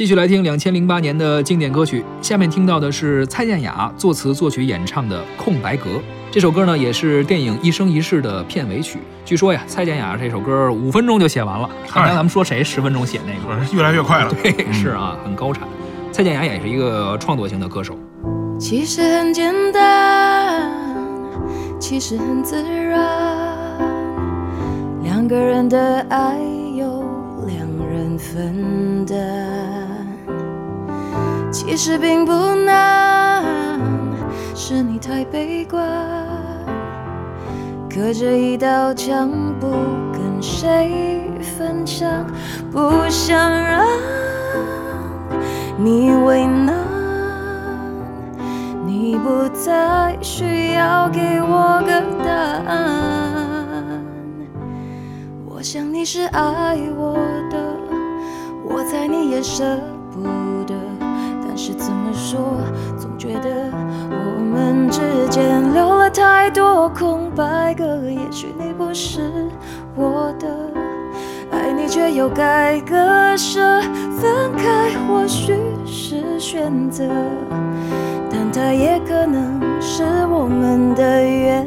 继续来听两千零八年的经典歌曲，下面听到的是蔡健雅作词作曲演唱的《空白格》。这首歌呢，也是电影《一生一世》的片尾曲。据说呀，蔡健雅这首歌五分钟就写完了。刚才咱们说谁十分钟写那个？越来越快了。对，是啊，很高产。蔡健雅也是一个创作型的歌手。其实很简单，其实很自然，两个人的爱由两人分担，其实并不难，是你太悲观，隔着一道墙不跟谁分享，不想让你为难。你不再需要给我个答案，我想你是爱我的，我猜你也舍不得，是怎么说，总觉得我们之间留了太多空白格，也许你不是我的，爱你却又该割舍，分开或许是选择。但它也可能是我们的缘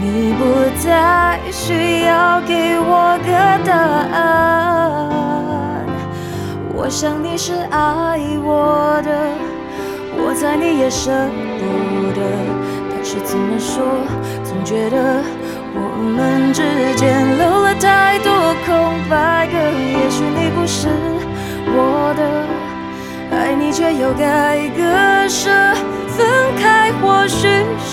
你不再需要给我个答案，我想你是爱我的，我猜你也舍不得，但是怎么说，总觉得我们之间留了太多空白格，也许你不是我的，爱你却又该割舍，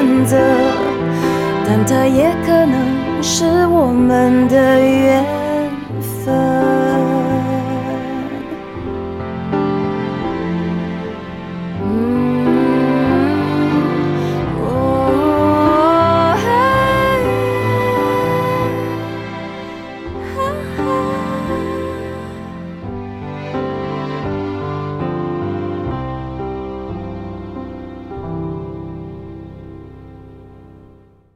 选择。但它也可能是我们的缘分。